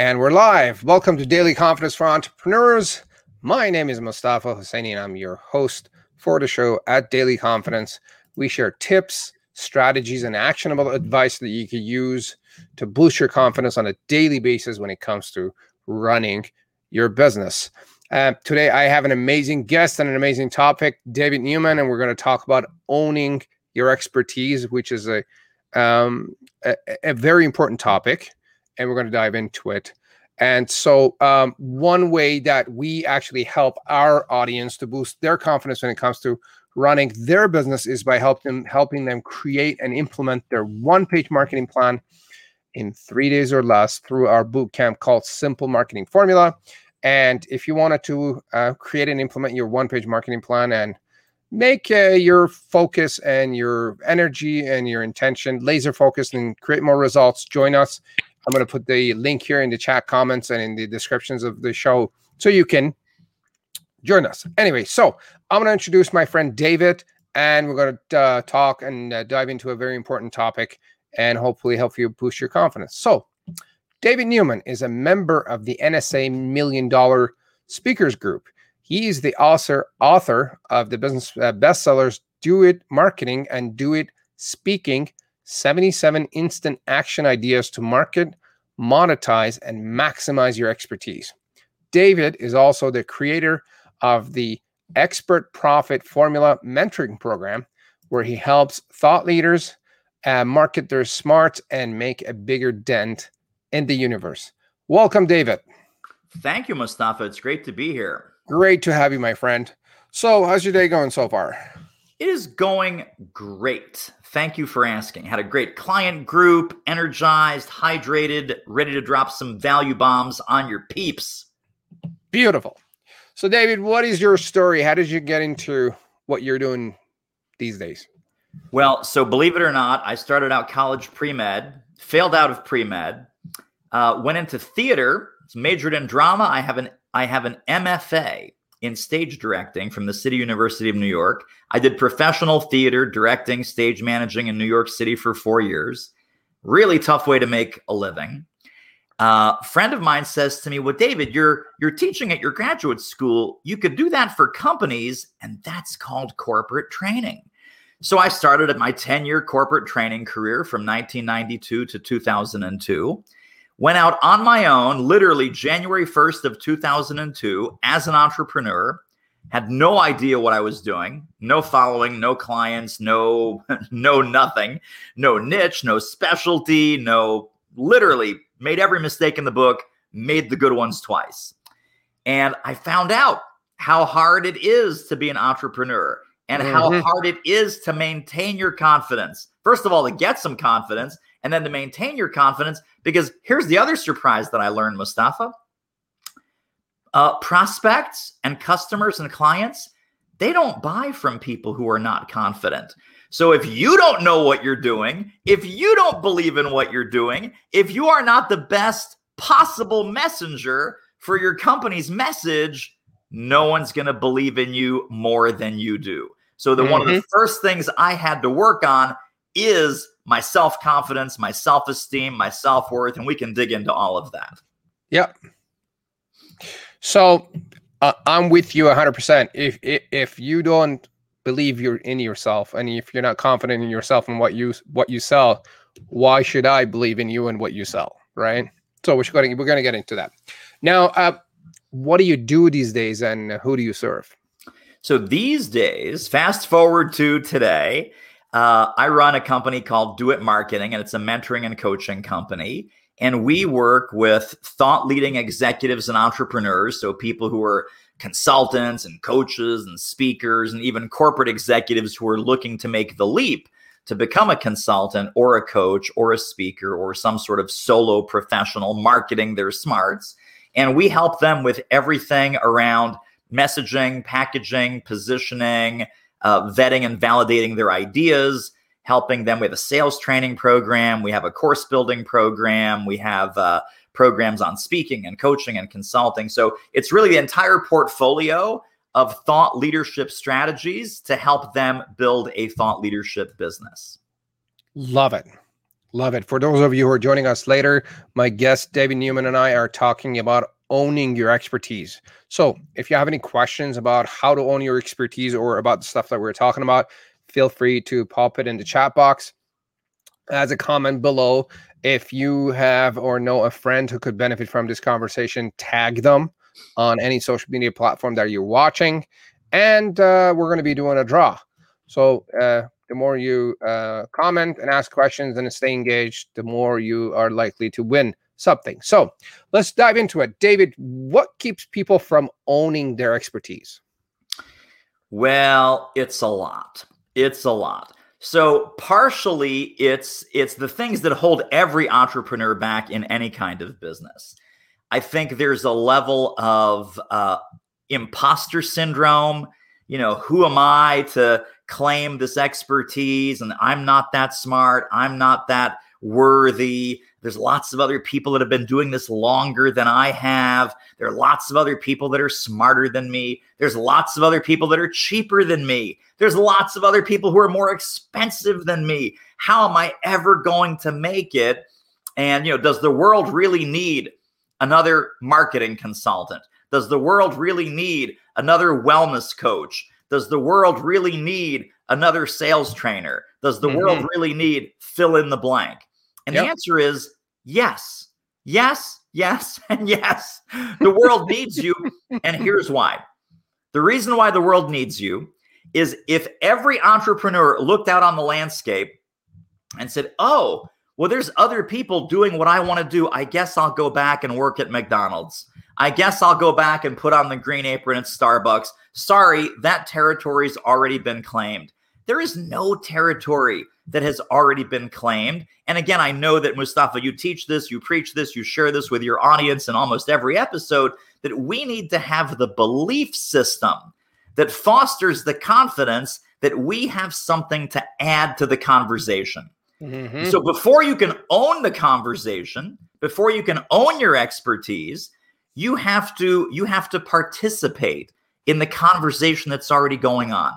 And we're live. Welcome to Daily Confidence for Entrepreneurs. My name is Mustafa Hosseini, and I'm your host for the show at Daily Confidence. We share tips, strategies, and actionable advice that you can use to boost your confidence on a daily basis when it comes to running your business. Uh, today, I have an amazing guest and an amazing topic, David Newman, and we're going to talk about owning your expertise, which is a um, a, a very important topic and we're going to dive into it. And so, um, one way that we actually help our audience to boost their confidence when it comes to running their business is by help them, helping them create and implement their one page marketing plan in three days or less through our boot camp called Simple Marketing Formula. And if you wanted to uh, create and implement your one page marketing plan and make uh, your focus and your energy and your intention laser focused and create more results, join us I'm going to put the link here in the chat comments and in the descriptions of the show so you can join us. Anyway, so I'm going to introduce my friend David, and we're going to uh, talk and uh, dive into a very important topic and hopefully help you boost your confidence. So, David Newman is a member of the NSA Million Dollar Speakers Group. He is the author author of the business uh, bestsellers "Do It Marketing" and "Do It Speaking." 77 instant action ideas to market, monetize, and maximize your expertise. David is also the creator of the Expert Profit Formula Mentoring Program, where he helps thought leaders uh, market their smarts and make a bigger dent in the universe. Welcome, David. Thank you, Mustafa. It's great to be here. Great to have you, my friend. So, how's your day going so far? It is going great. Thank you for asking. Had a great client group, energized, hydrated, ready to drop some value bombs on your peeps. Beautiful. So, David, what is your story? How did you get into what you're doing these days? Well, so believe it or not, I started out college pre med, failed out of pre med, uh, went into theater, majored in drama. I have an I have an MFA in stage directing from the City University of New York. I did professional theater, directing, stage managing in New York City for four years. Really tough way to make a living. Uh, a friend of mine says to me, "Well, David, you're you're teaching at your graduate school. You could do that for companies, and that's called corporate training." So I started at my 10-year corporate training career from 1992 to 2002 went out on my own literally January 1st of 2002 as an entrepreneur had no idea what I was doing, no following, no clients, no no nothing, no niche, no specialty, no literally made every mistake in the book, made the good ones twice. And I found out how hard it is to be an entrepreneur and mm-hmm. how hard it is to maintain your confidence. First of all, to get some confidence and then to maintain your confidence. Because here's the other surprise that I learned, Mustafa. Uh, prospects and customers and clients, they don't buy from people who are not confident. So if you don't know what you're doing, if you don't believe in what you're doing, if you are not the best possible messenger for your company's message, no one's going to believe in you more than you do. So the mm-hmm. one of the mm-hmm. first things I had to work on is my self confidence, my self esteem, my self worth, and we can dig into all of that. Yep. So uh, I'm with you 100%. If, if if you don't believe you're in yourself, and if you're not confident in yourself and what you what you sell, why should I believe in you and what you sell, right? So we're going to we're going to get into that. Now, uh, what do you do these days, and who do you serve? So these days, fast forward to today, uh, I run a company called Do It Marketing, and it's a mentoring and coaching company. And we work with thought leading executives and entrepreneurs. So, people who are consultants and coaches and speakers, and even corporate executives who are looking to make the leap to become a consultant or a coach or a speaker or some sort of solo professional marketing their smarts. And we help them with everything around messaging, packaging, positioning, uh, vetting and validating their ideas, helping them. We have a sales training program, we have a course building program, we have uh, programs on speaking and coaching and consulting. So it's really the entire portfolio of thought leadership strategies to help them build a thought leadership business. Love it. Love it. For those of you who are joining us later, my guest David Newman and I are talking about owning your expertise. So, if you have any questions about how to own your expertise or about the stuff that we're talking about, feel free to pop it in the chat box as a comment below. If you have or know a friend who could benefit from this conversation, tag them on any social media platform that you're watching. And uh, we're going to be doing a draw. So, uh, the more you uh, comment and ask questions and stay engaged, the more you are likely to win something. So let's dive into it. David, what keeps people from owning their expertise? Well, it's a lot. It's a lot. So partially it's it's the things that hold every entrepreneur back in any kind of business. I think there's a level of uh, imposter syndrome. You know, who am I to claim this expertise and I'm not that smart, I'm not that worthy. There's lots of other people that have been doing this longer than I have. There are lots of other people that are smarter than me. There's lots of other people that are cheaper than me. There's lots of other people who are more expensive than me. How am I ever going to make it? And, you know, does the world really need another marketing consultant? Does the world really need another wellness coach? Does the world really need another sales trainer? Does the mm-hmm. world really need fill in the blank? And yep. the answer is yes, yes, yes, and yes. The world needs you. And here's why the reason why the world needs you is if every entrepreneur looked out on the landscape and said, oh, well, there's other people doing what I want to do. I guess I'll go back and work at McDonald's. I guess I'll go back and put on the green apron at Starbucks. Sorry, that territory's already been claimed. There is no territory that has already been claimed. And again, I know that Mustafa, you teach this, you preach this, you share this with your audience in almost every episode that we need to have the belief system that fosters the confidence that we have something to add to the conversation. Mm-hmm. So before you can own the conversation, before you can own your expertise, you have to you have to participate in the conversation that's already going on.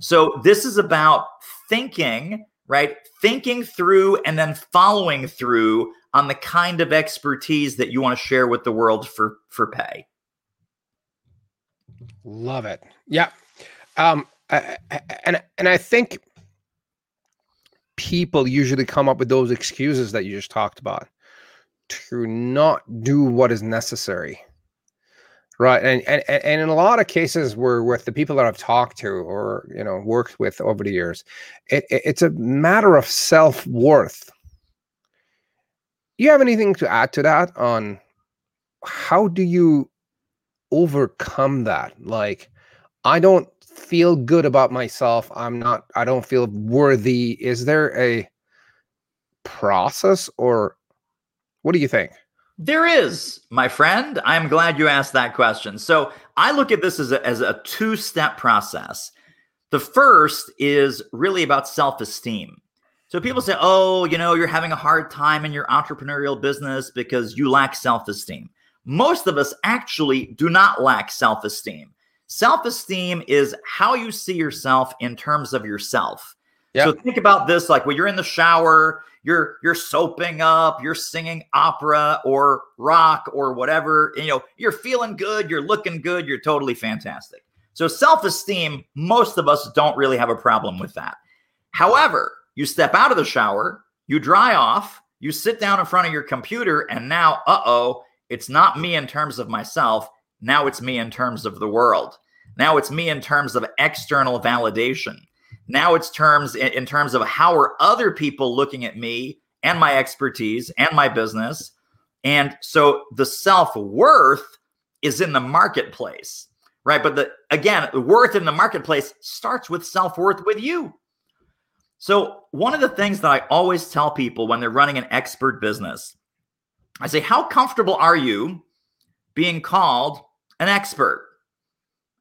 So this is about thinking, right? Thinking through and then following through on the kind of expertise that you want to share with the world for for pay. Love it. Yeah. Um I, and and I think people usually come up with those excuses that you just talked about to not do what is necessary right and, and and in a lot of cases where with the people that i've talked to or you know worked with over the years it, it, it's a matter of self-worth. You have anything to add to that on how do you overcome that? Like i don't feel good about myself i'm not i don't feel worthy. Is there a process or what do you think there is, my friend. I'm glad you asked that question. So I look at this as a, as a two step process. The first is really about self esteem. So people say, oh, you know, you're having a hard time in your entrepreneurial business because you lack self esteem. Most of us actually do not lack self esteem. Self esteem is how you see yourself in terms of yourself. Yep. So think about this like when you're in the shower, you're you're soaping up, you're singing opera or rock or whatever, you know, you're feeling good, you're looking good, you're totally fantastic. So self-esteem, most of us don't really have a problem with that. However, you step out of the shower, you dry off, you sit down in front of your computer and now, uh-oh, it's not me in terms of myself, now it's me in terms of the world. Now it's me in terms of external validation. Now it's terms in terms of how are other people looking at me and my expertise and my business. And so the self-worth is in the marketplace, right? But the again, the worth in the marketplace starts with self-worth with you. So one of the things that I always tell people when they're running an expert business, I say, how comfortable are you being called an expert?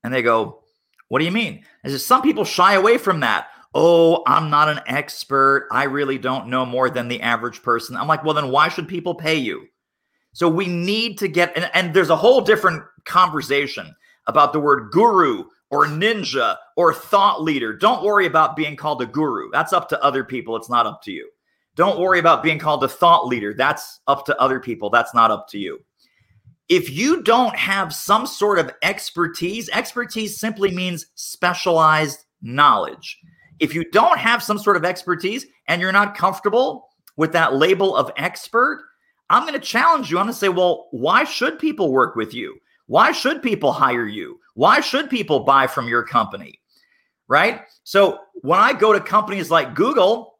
And they go, what do you mean? I said, some people shy away from that. Oh, I'm not an expert. I really don't know more than the average person. I'm like, well, then why should people pay you? So we need to get, and, and there's a whole different conversation about the word guru or ninja or thought leader. Don't worry about being called a guru. That's up to other people. It's not up to you. Don't worry about being called a thought leader. That's up to other people. That's not up to you. If you don't have some sort of expertise, expertise simply means specialized knowledge. If you don't have some sort of expertise and you're not comfortable with that label of expert, I'm going to challenge you. I'm going to say, well, why should people work with you? Why should people hire you? Why should people buy from your company? Right? So when I go to companies like Google,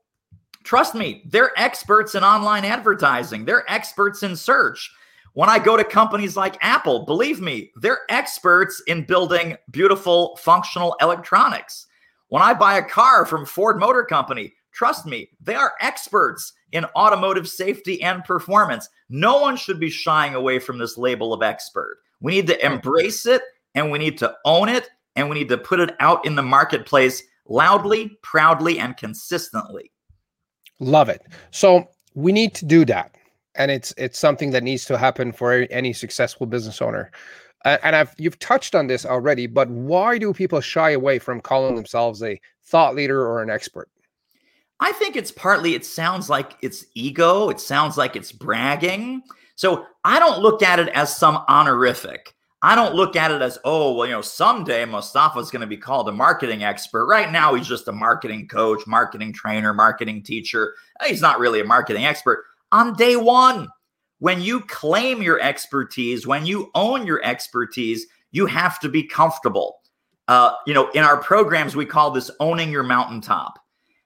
trust me, they're experts in online advertising, they're experts in search. When I go to companies like Apple, believe me, they're experts in building beautiful, functional electronics. When I buy a car from Ford Motor Company, trust me, they are experts in automotive safety and performance. No one should be shying away from this label of expert. We need to embrace it and we need to own it and we need to put it out in the marketplace loudly, proudly, and consistently. Love it. So we need to do that. And it's it's something that needs to happen for any successful business owner. and I've you've touched on this already, but why do people shy away from calling themselves a thought leader or an expert? I think it's partly it sounds like it's ego, it sounds like it's bragging. So I don't look at it as some honorific. I don't look at it as, oh, well, you know, someday Mustafa is going to be called a marketing expert. Right now, he's just a marketing coach, marketing trainer, marketing teacher. He's not really a marketing expert. On day one, when you claim your expertise, when you own your expertise, you have to be comfortable. Uh, you know, in our programs, we call this owning your mountaintop.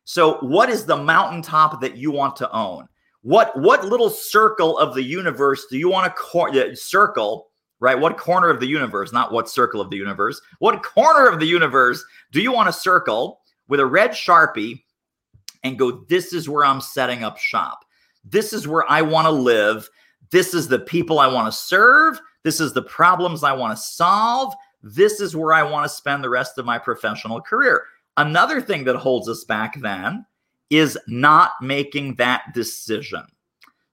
So, what is the mountaintop that you want to own? What what little circle of the universe do you want to cor- circle? Right? What corner of the universe? Not what circle of the universe. What corner of the universe do you want to circle with a red sharpie and go? This is where I'm setting up shop. This is where I want to live. This is the people I want to serve. This is the problems I want to solve. This is where I want to spend the rest of my professional career. Another thing that holds us back then is not making that decision.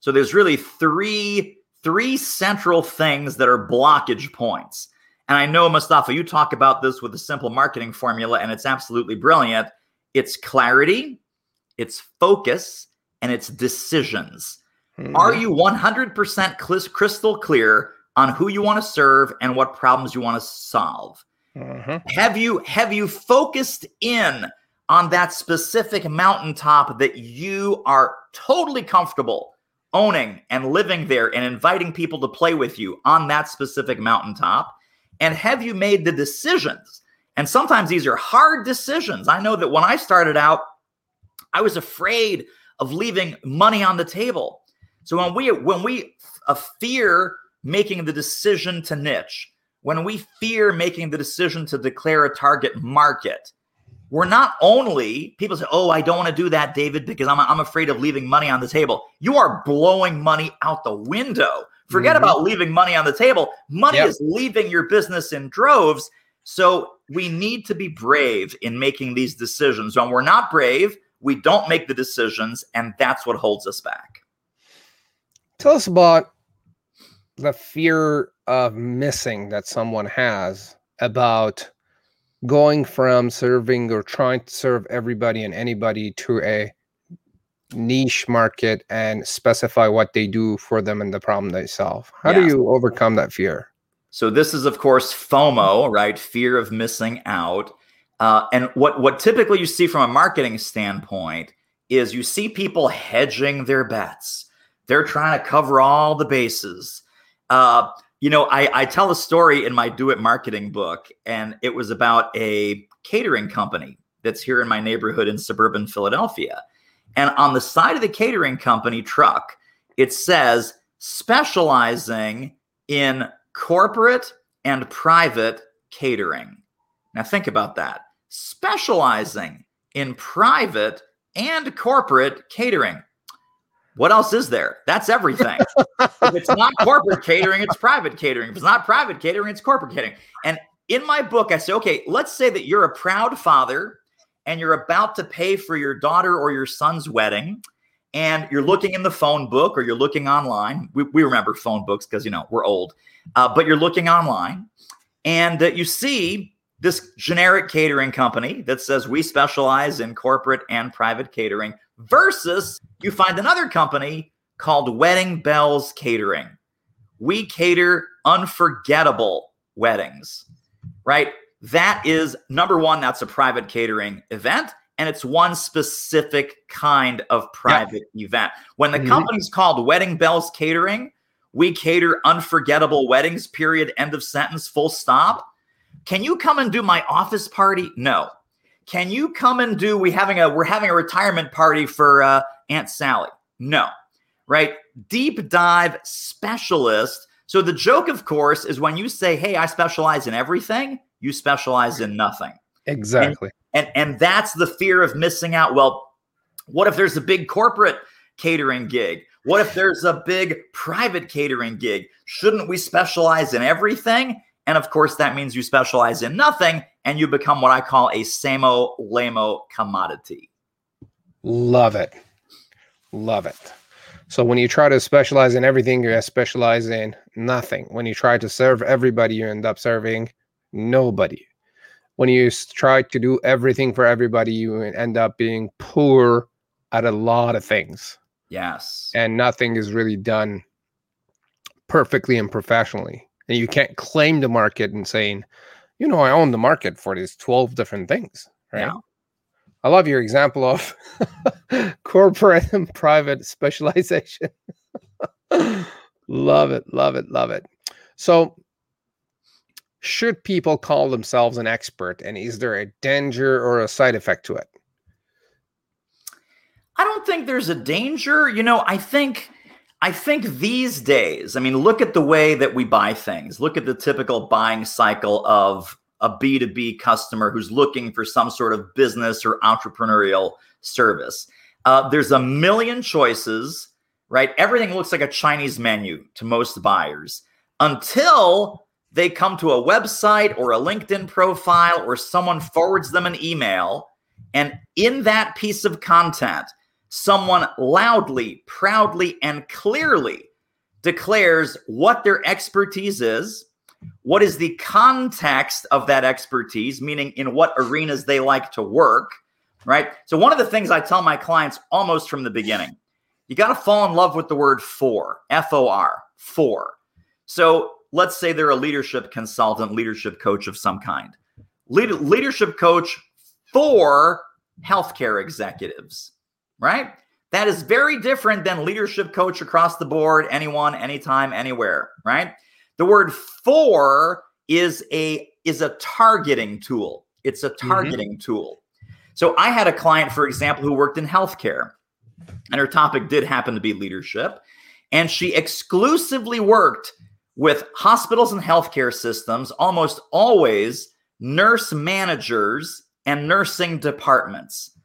So there's really three three central things that are blockage points. And I know Mustafa, you talk about this with a simple marketing formula and it's absolutely brilliant. It's clarity, it's focus, and it's decisions. Mm-hmm. Are you 100% crystal clear on who you want to serve and what problems you want to solve? Mm-hmm. Have you have you focused in on that specific mountaintop that you are totally comfortable owning and living there and inviting people to play with you on that specific mountaintop? And have you made the decisions? And sometimes these are hard decisions. I know that when I started out, I was afraid of leaving money on the table. So when we when we uh, fear making the decision to niche, when we fear making the decision to declare a target market, we're not only people say, "Oh, I don't want to do that, David, because I'm I'm afraid of leaving money on the table." You are blowing money out the window. Forget mm-hmm. about leaving money on the table. Money yep. is leaving your business in droves. So we need to be brave in making these decisions. When we're not brave, we don't make the decisions, and that's what holds us back. Tell us about the fear of missing that someone has about going from serving or trying to serve everybody and anybody to a niche market and specify what they do for them and the problem they solve. How yeah. do you overcome that fear? So this is, of course, FOMO, right? Fear of missing out. Uh, and what what typically you see from a marketing standpoint is you see people hedging their bets. They're trying to cover all the bases. Uh, you know, I, I tell a story in my Do It Marketing book, and it was about a catering company that's here in my neighborhood in suburban Philadelphia. And on the side of the catering company truck, it says specializing in corporate and private catering. Now, think about that specializing in private and corporate catering. What else is there? That's everything. if it's not corporate catering, it's private catering. If it's not private catering, it's corporate catering. And in my book, I say, okay, let's say that you're a proud father and you're about to pay for your daughter or your son's wedding and you're looking in the phone book or you're looking online. We, we remember phone books because, you know, we're old, uh, but you're looking online and uh, you see this generic catering company that says we specialize in corporate and private catering versus you find another company called Wedding Bells Catering. We cater unforgettable weddings, right? That is number one, that's a private catering event. And it's one specific kind of private event. When the mm-hmm. company's called Wedding Bells Catering, we cater unforgettable weddings, period, end of sentence, full stop. Can you come and do my office party? No. Can you come and do we having a we're having a retirement party for uh, Aunt Sally? No. Right? Deep dive specialist. So the joke of course is when you say, "Hey, I specialize in everything," you specialize in nothing. Exactly. And and, and that's the fear of missing out. Well, what if there's a big corporate catering gig? What if there's a big private catering gig? Shouldn't we specialize in everything? And of course, that means you specialize in nothing and you become what I call a samo lamo commodity. Love it. Love it. So when you try to specialize in everything, you specialize in nothing. When you try to serve everybody, you end up serving nobody. When you try to do everything for everybody, you end up being poor at a lot of things. Yes. And nothing is really done perfectly and professionally. And you can't claim the market and saying, you know, I own the market for these 12 different things. Right. Yeah. I love your example of corporate and private specialization. love it, love it, love it. So, should people call themselves an expert? And is there a danger or a side effect to it? I don't think there's a danger. You know, I think I think these days, I mean, look at the way that we buy things. Look at the typical buying cycle of a B2B customer who's looking for some sort of business or entrepreneurial service. Uh, there's a million choices, right? Everything looks like a Chinese menu to most buyers until they come to a website or a LinkedIn profile or someone forwards them an email. And in that piece of content, someone loudly, proudly, and clearly declares what their expertise is, what is the context of that expertise, meaning in what arenas they like to work, right? So, one of the things I tell my clients almost from the beginning, you got to fall in love with the word for, F O R, for. So, let's say they're a leadership consultant, leadership coach of some kind, Lead- leadership coach for healthcare executives right? That is very different than leadership coach across the board, anyone, anytime, anywhere, right? The word for is a is a targeting tool. It's a mm-hmm. targeting mm-hmm. tool. So I had a client, for example, who worked in healthcare, and her topic did happen to be leadership, and she exclusively worked with hospitals and healthcare systems, almost always nurse managers and nursing departments.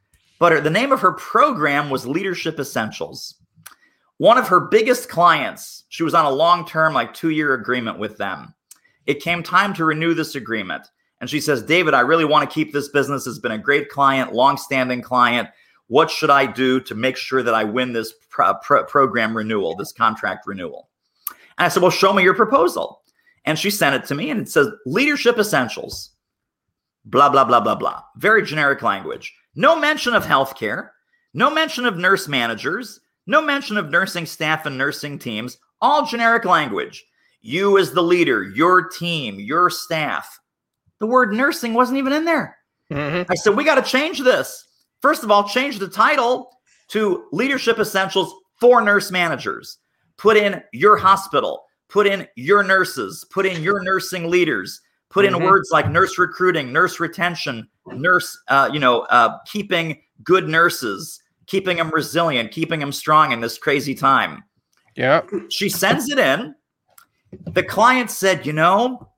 But the name of her program was Leadership Essentials. One of her biggest clients, she was on a long term, like two year agreement with them. It came time to renew this agreement. And she says, David, I really want to keep this business. It's been a great client, long standing client. What should I do to make sure that I win this pro- pro- program renewal, this contract renewal? And I said, Well, show me your proposal. And she sent it to me and it says leadership essentials, blah, blah, blah, blah, blah. Very generic language. No mention of healthcare, no mention of nurse managers, no mention of nursing staff and nursing teams, all generic language. You as the leader, your team, your staff. The word nursing wasn't even in there. Mm-hmm. I said, we got to change this. First of all, change the title to Leadership Essentials for Nurse Managers. Put in your hospital, put in your nurses, put in your nursing leaders, put in mm-hmm. words like nurse recruiting, nurse retention, nurse, uh, you know, uh, keeping good nurses, keeping them resilient, keeping them strong in this crazy time. Yeah. She sends it in. The client said, you know,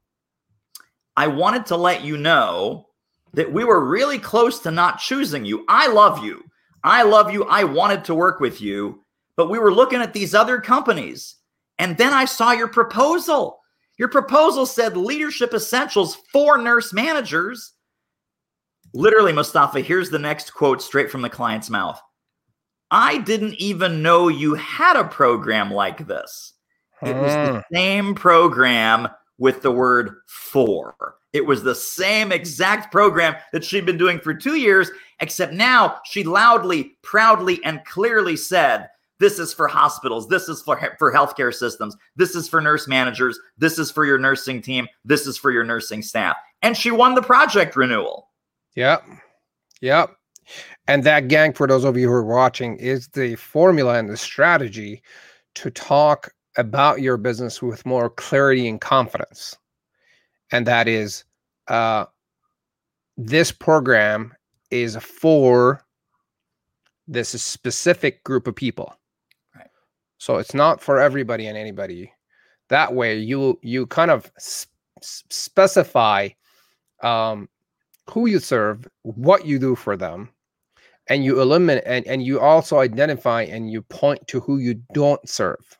I wanted to let you know that we were really close to not choosing you. I love you. I love you. I wanted to work with you, but we were looking at these other companies. And then I saw your proposal your proposal said leadership essentials for nurse managers. Literally, Mustafa, here's the next quote straight from the client's mouth. I didn't even know you had a program like this. It was the hmm. same program with the word for. It was the same exact program that she'd been doing for two years, except now she loudly, proudly, and clearly said, This is for hospitals. This is for, for healthcare systems. This is for nurse managers. This is for your nursing team. This is for your nursing staff. And she won the project renewal. Yep. Yep. And that gang, for those of you who are watching, is the formula and the strategy to talk about your business with more clarity and confidence. And that is uh, this program is for this specific group of people. Right. So it's not for everybody and anybody. That way you you kind of sp- specify um, who you serve, what you do for them, and you eliminate and, and you also identify and you point to who you don't serve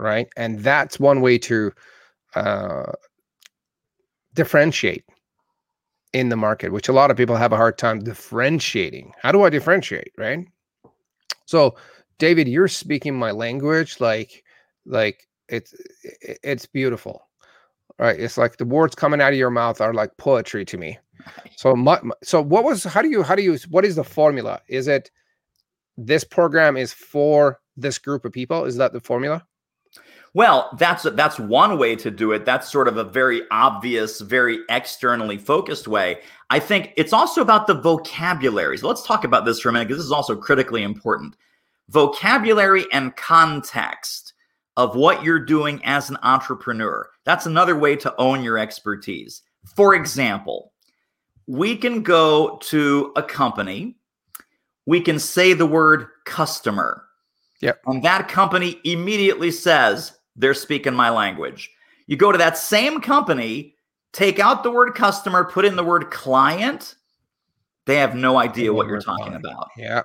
right? And that's one way to uh, differentiate in the market which a lot of people have a hard time differentiating. How do i differentiate right? So david you're speaking my language like like it's it's beautiful right? It's like the words coming out of your mouth are like poetry to me so my, so what was how do you how do you what is the formula? Is it this program is for this group of people? Is that the formula? Well, that's that's one way to do it. That's sort of a very obvious, very externally focused way. I think it's also about the vocabulary. So let's talk about this for a minute because this is also critically important. Vocabulary and context of what you're doing as an entrepreneur. That's another way to own your expertise. For example, we can go to a company, we can say the word customer. Yep. And that company immediately says, they're speaking my language. You go to that same company, take out the word customer, put in the word client. They have no idea what you're talking about. Yeah.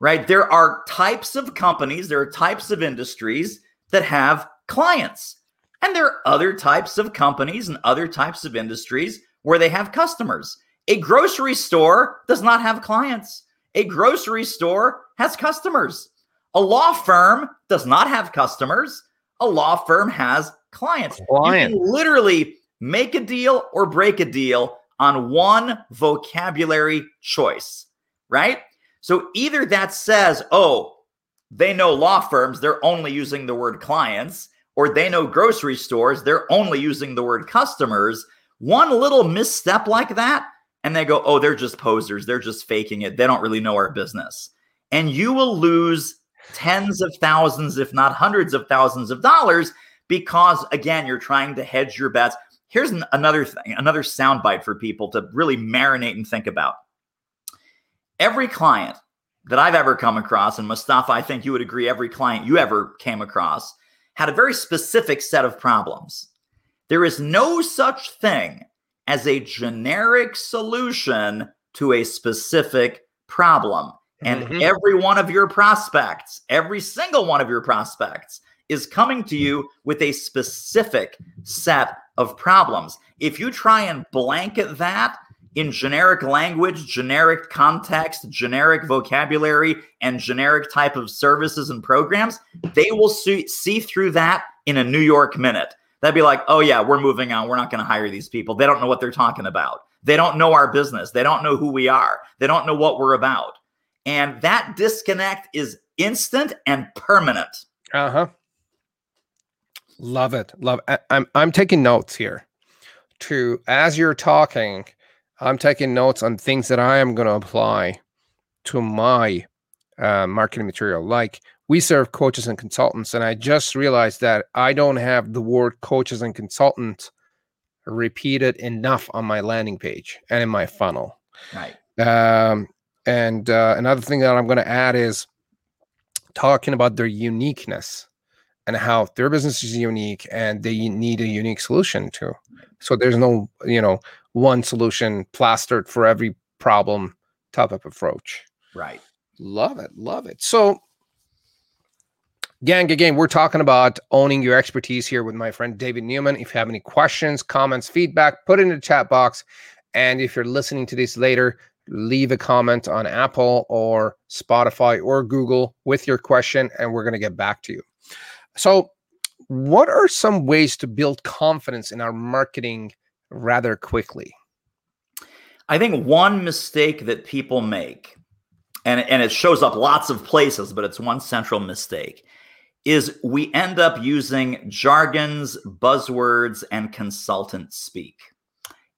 Right. There are types of companies, there are types of industries that have clients. And there are other types of companies and other types of industries where they have customers. A grocery store does not have clients. A grocery store has customers. A law firm does not have customers. A law firm has clients. Client. You can literally make a deal or break a deal on one vocabulary choice, right? So either that says, oh, they know law firms, they're only using the word clients, or they know grocery stores, they're only using the word customers. One little misstep like that, and they go, oh, they're just posers. They're just faking it. They don't really know our business. And you will lose tens of thousands, if not hundreds of thousands of dollars because, again, you're trying to hedge your bets. Here's an, another thing, another soundbite for people to really marinate and think about. Every client that I've ever come across, and Mustafa, I think you would agree, every client you ever came across had a very specific set of problems. There is no such thing as a generic solution to a specific problem. And mm-hmm. every one of your prospects, every single one of your prospects is coming to you with a specific set of problems. If you try and blanket that in generic language, generic context, generic vocabulary, and generic type of services and programs, they will see, see through that in a New York minute. They'd be like, oh, yeah, we're moving on. We're not going to hire these people. They don't know what they're talking about. They don't know our business. They don't know who we are. They don't know what we're about. And that disconnect is instant and permanent. Uh huh. Love it. Love. It. I'm I'm taking notes here. To as you're talking, I'm taking notes on things that I am going to apply to my uh, marketing material. Like we serve coaches and consultants and i just realized that i don't have the word coaches and consultants repeated enough on my landing page and in my funnel. Right. Um, and uh, another thing that i'm going to add is talking about their uniqueness and how their business is unique and they need a unique solution too so there's no you know one solution plastered for every problem type of approach. Right. Love it love it. So Gang, again, we're talking about owning your expertise here with my friend David Newman. If you have any questions, comments, feedback, put it in the chat box. And if you're listening to this later, leave a comment on Apple or Spotify or Google with your question, and we're going to get back to you. So, what are some ways to build confidence in our marketing rather quickly? I think one mistake that people make, and, and it shows up lots of places, but it's one central mistake, is we end up using jargons, buzzwords, and consultant speak.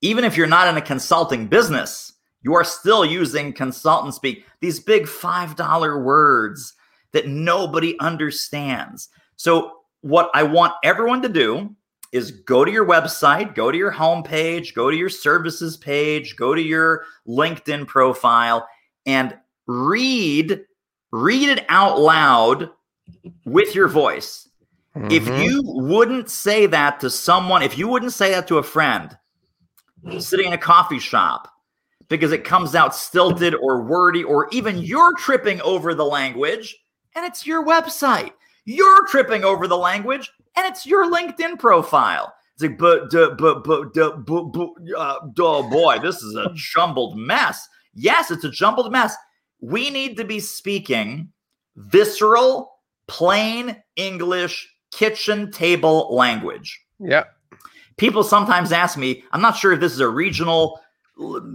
Even if you're not in a consulting business, you are still using consultant speak, these big $5 words that nobody understands. So, what I want everyone to do is go to your website, go to your homepage, go to your services page, go to your LinkedIn profile and read read it out loud with your voice. Mm-hmm. If you wouldn't say that to someone, if you wouldn't say that to a friend sitting in a coffee shop because it comes out stilted or wordy or even you're tripping over the language and it's your website. You're tripping over the language and it's your LinkedIn profile. It's like, but, but, but, but, but, but uh, oh boy, this is a jumbled mess. Yes, it's a jumbled mess. We need to be speaking visceral, plain English, kitchen table language. Yeah. People sometimes ask me, I'm not sure if this is a regional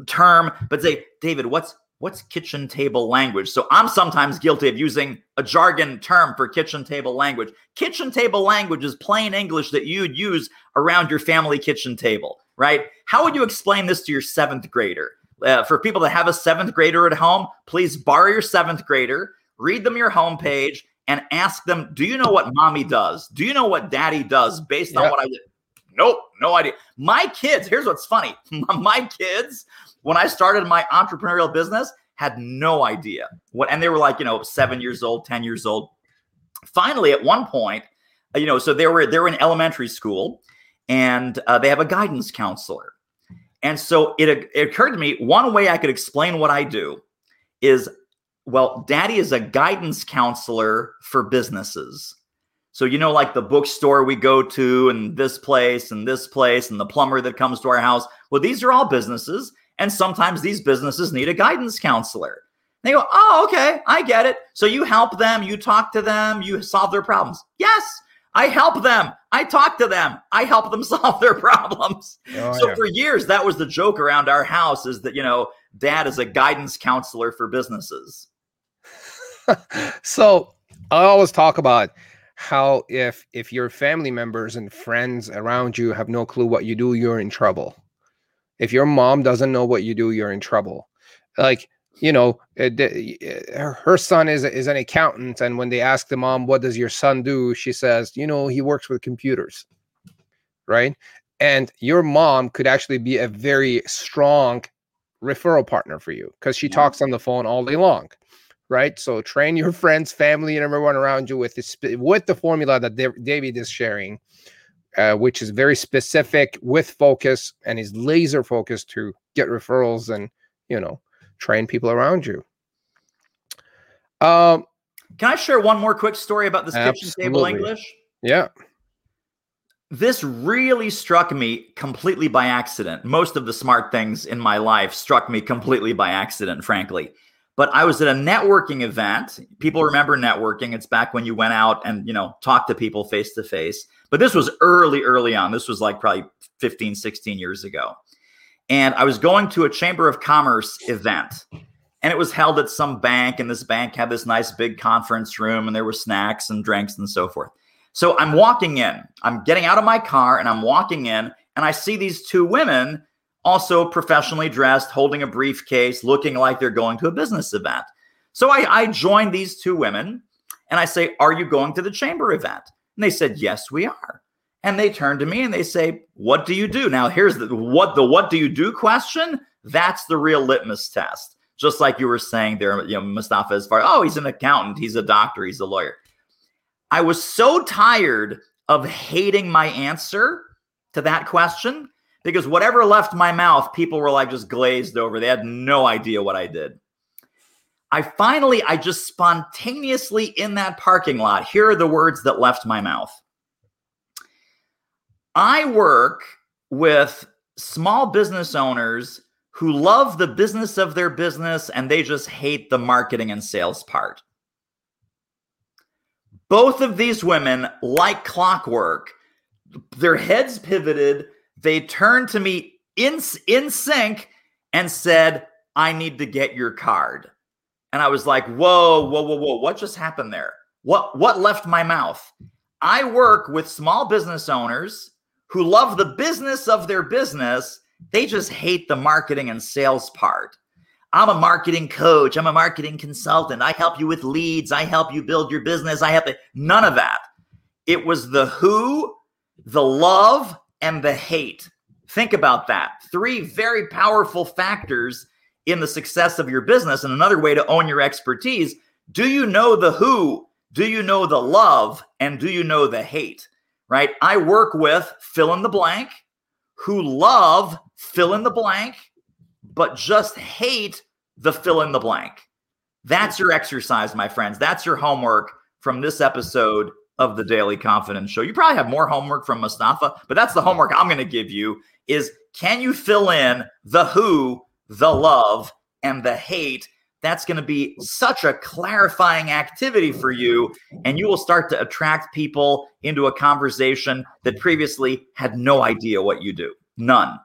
term, but say, David, what's what's kitchen table language? So I'm sometimes guilty of using a jargon term for kitchen table language. Kitchen table language is plain English that you'd use around your family kitchen table, right? How would you explain this to your seventh grader? Uh, for people that have a seventh grader at home, please borrow your seventh grader, read them your homepage, and ask them, Do you know what mommy does? Do you know what daddy does based yep. on what I did? Nope, no idea. My kids, here's what's funny. My kids when I started my entrepreneurial business, had no idea what, and they were like, you know, seven years old, 10 years old. Finally, at one point, uh, you know, so they were, they were in elementary school and uh, they have a guidance counselor. And so it, it occurred to me one way I could explain what I do is well, daddy is a guidance counselor for businesses. So, you know, like the bookstore we go to, and this place, and this place, and the plumber that comes to our house. Well, these are all businesses. And sometimes these businesses need a guidance counselor. They go, Oh, okay, I get it. So you help them, you talk to them, you solve their problems. Yes, I help them. I talk to them. I help them solve their problems. Oh, so yeah. for years, that was the joke around our house is that, you know, dad is a guidance counselor for businesses. so I always talk about how if if your family members and friends around you have no clue what you do, you're in trouble. If your mom doesn't know what you do, you're in trouble. Like, you know, eh, it, it, eh, her son is is an accountant, and when they ask the mom, "What does your son do?" she says, "You know, he works with computers." Right, and your mom could actually be a very strong referral partner for you because she yeah. talks on the phone all day long right? So train your friends, family, and everyone around you with this with the formula that David is sharing, uh, which is very specific with focus and is laser focused to get referrals and you know train people around you. Um, Can I share one more quick story about this absolutely. kitchen table English? Yeah. This really struck me completely by accident. Most of the smart things in my life struck me completely by accident, frankly. But I was at a networking event. People remember networking. It's back when you went out and, you know, talked to people face to face. But this was early, early on. This was like probably 15, 16 years ago. And I was going to a Chamber of Commerce event. And it was held at some bank. And this bank had this nice big conference room. And there were snacks and drinks and so forth. So I'm walking in. I'm getting out of my car and I'm walking in. And I see these two women also professionally dressed, holding a briefcase, looking like they're going to a business event. So I, I joined these two women and I say, Are you going to the chamber event? And they said, Yes, we are. And they turn to me and they say, What do you do? Now, here's the what the what do you do question. That's the real litmus test. Just like you were saying there, you know, Mustafa, as far, oh, he's an accountant, he's a doctor, he's a lawyer. I was so tired of hating my answer to that question because whatever left my mouth, people were like just glazed over. They had no idea what I did. I finally, I just spontaneously in that parking lot, here are the words that left my mouth. I work with small business owners who love the business of their business and they just hate the marketing and sales part. Both of these women, like clockwork, their heads pivoted. They turned to me in, in sync and said, I need to get your card. And I was like, whoa, whoa, whoa, whoa. What just happened there? What what left my mouth? I work with small business owners who love the business of their business. They just hate the marketing and sales part. I'm a marketing coach. I'm a marketing consultant. I help you with leads. I help you build your business. I help it. None of that. It was the who, the love, and the hate. Think about that. Three very powerful factors in the success of your business. And another way to own your expertise do you know the who? Do you know the love? And do you know the hate? Right? I work with fill in the blank who love fill in the blank, but just hate the fill in the blank. That's your exercise, my friends. That's your homework from this episode of the Daily Confidence Show. You probably have more homework from Mustafa, but that's the homework I'm going to give you is can you fill in the who, the love, and the hate? That's going to be such a clarifying activity for you, and you will start to attract people into a conversation that previously had no idea what you do. None.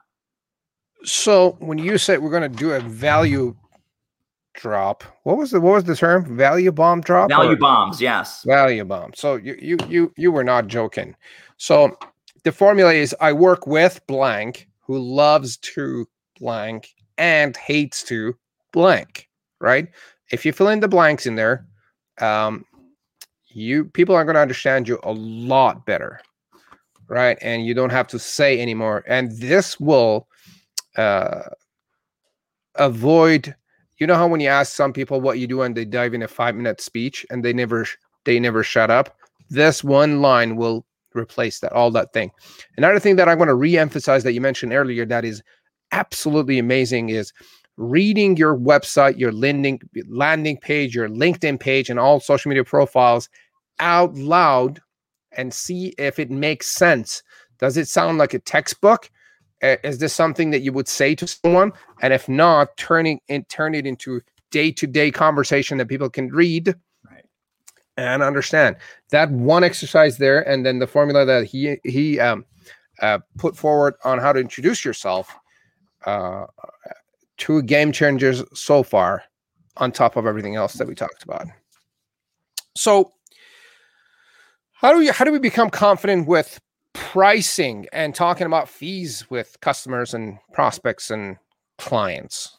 So when you say we're going to do a value drop. What was the what was the term? Value bomb drop? Value bombs, yes. Value bomb. So you you you you were not joking. So the formula is I work with blank who loves to blank and hates to blank, right? If you fill in the blanks in there, um, you people are going to understand you a lot better, right? And you don't have to say anymore. And this will uh, avoid you know how when you ask some people what you do and they dive in a five minute speech and they never they never shut up? This one line will replace that all that thing. Another thing that i want to re-emphasize that you mentioned earlier that is absolutely amazing is reading your website your landing landing page your linkedin page and all social media profiles out loud and see if it makes sense. Does it sound like a textbook is this something that you would say to someone? And if not, turning it turn it into day-to-day conversation that people can read right. and understand. That one exercise there, and then the formula that he he um, uh, put forward on how to introduce yourself. Uh, two game changers so far, on top of everything else that we talked about. So, how do we how do we become confident with pricing and talking about fees with customers and prospects and clients?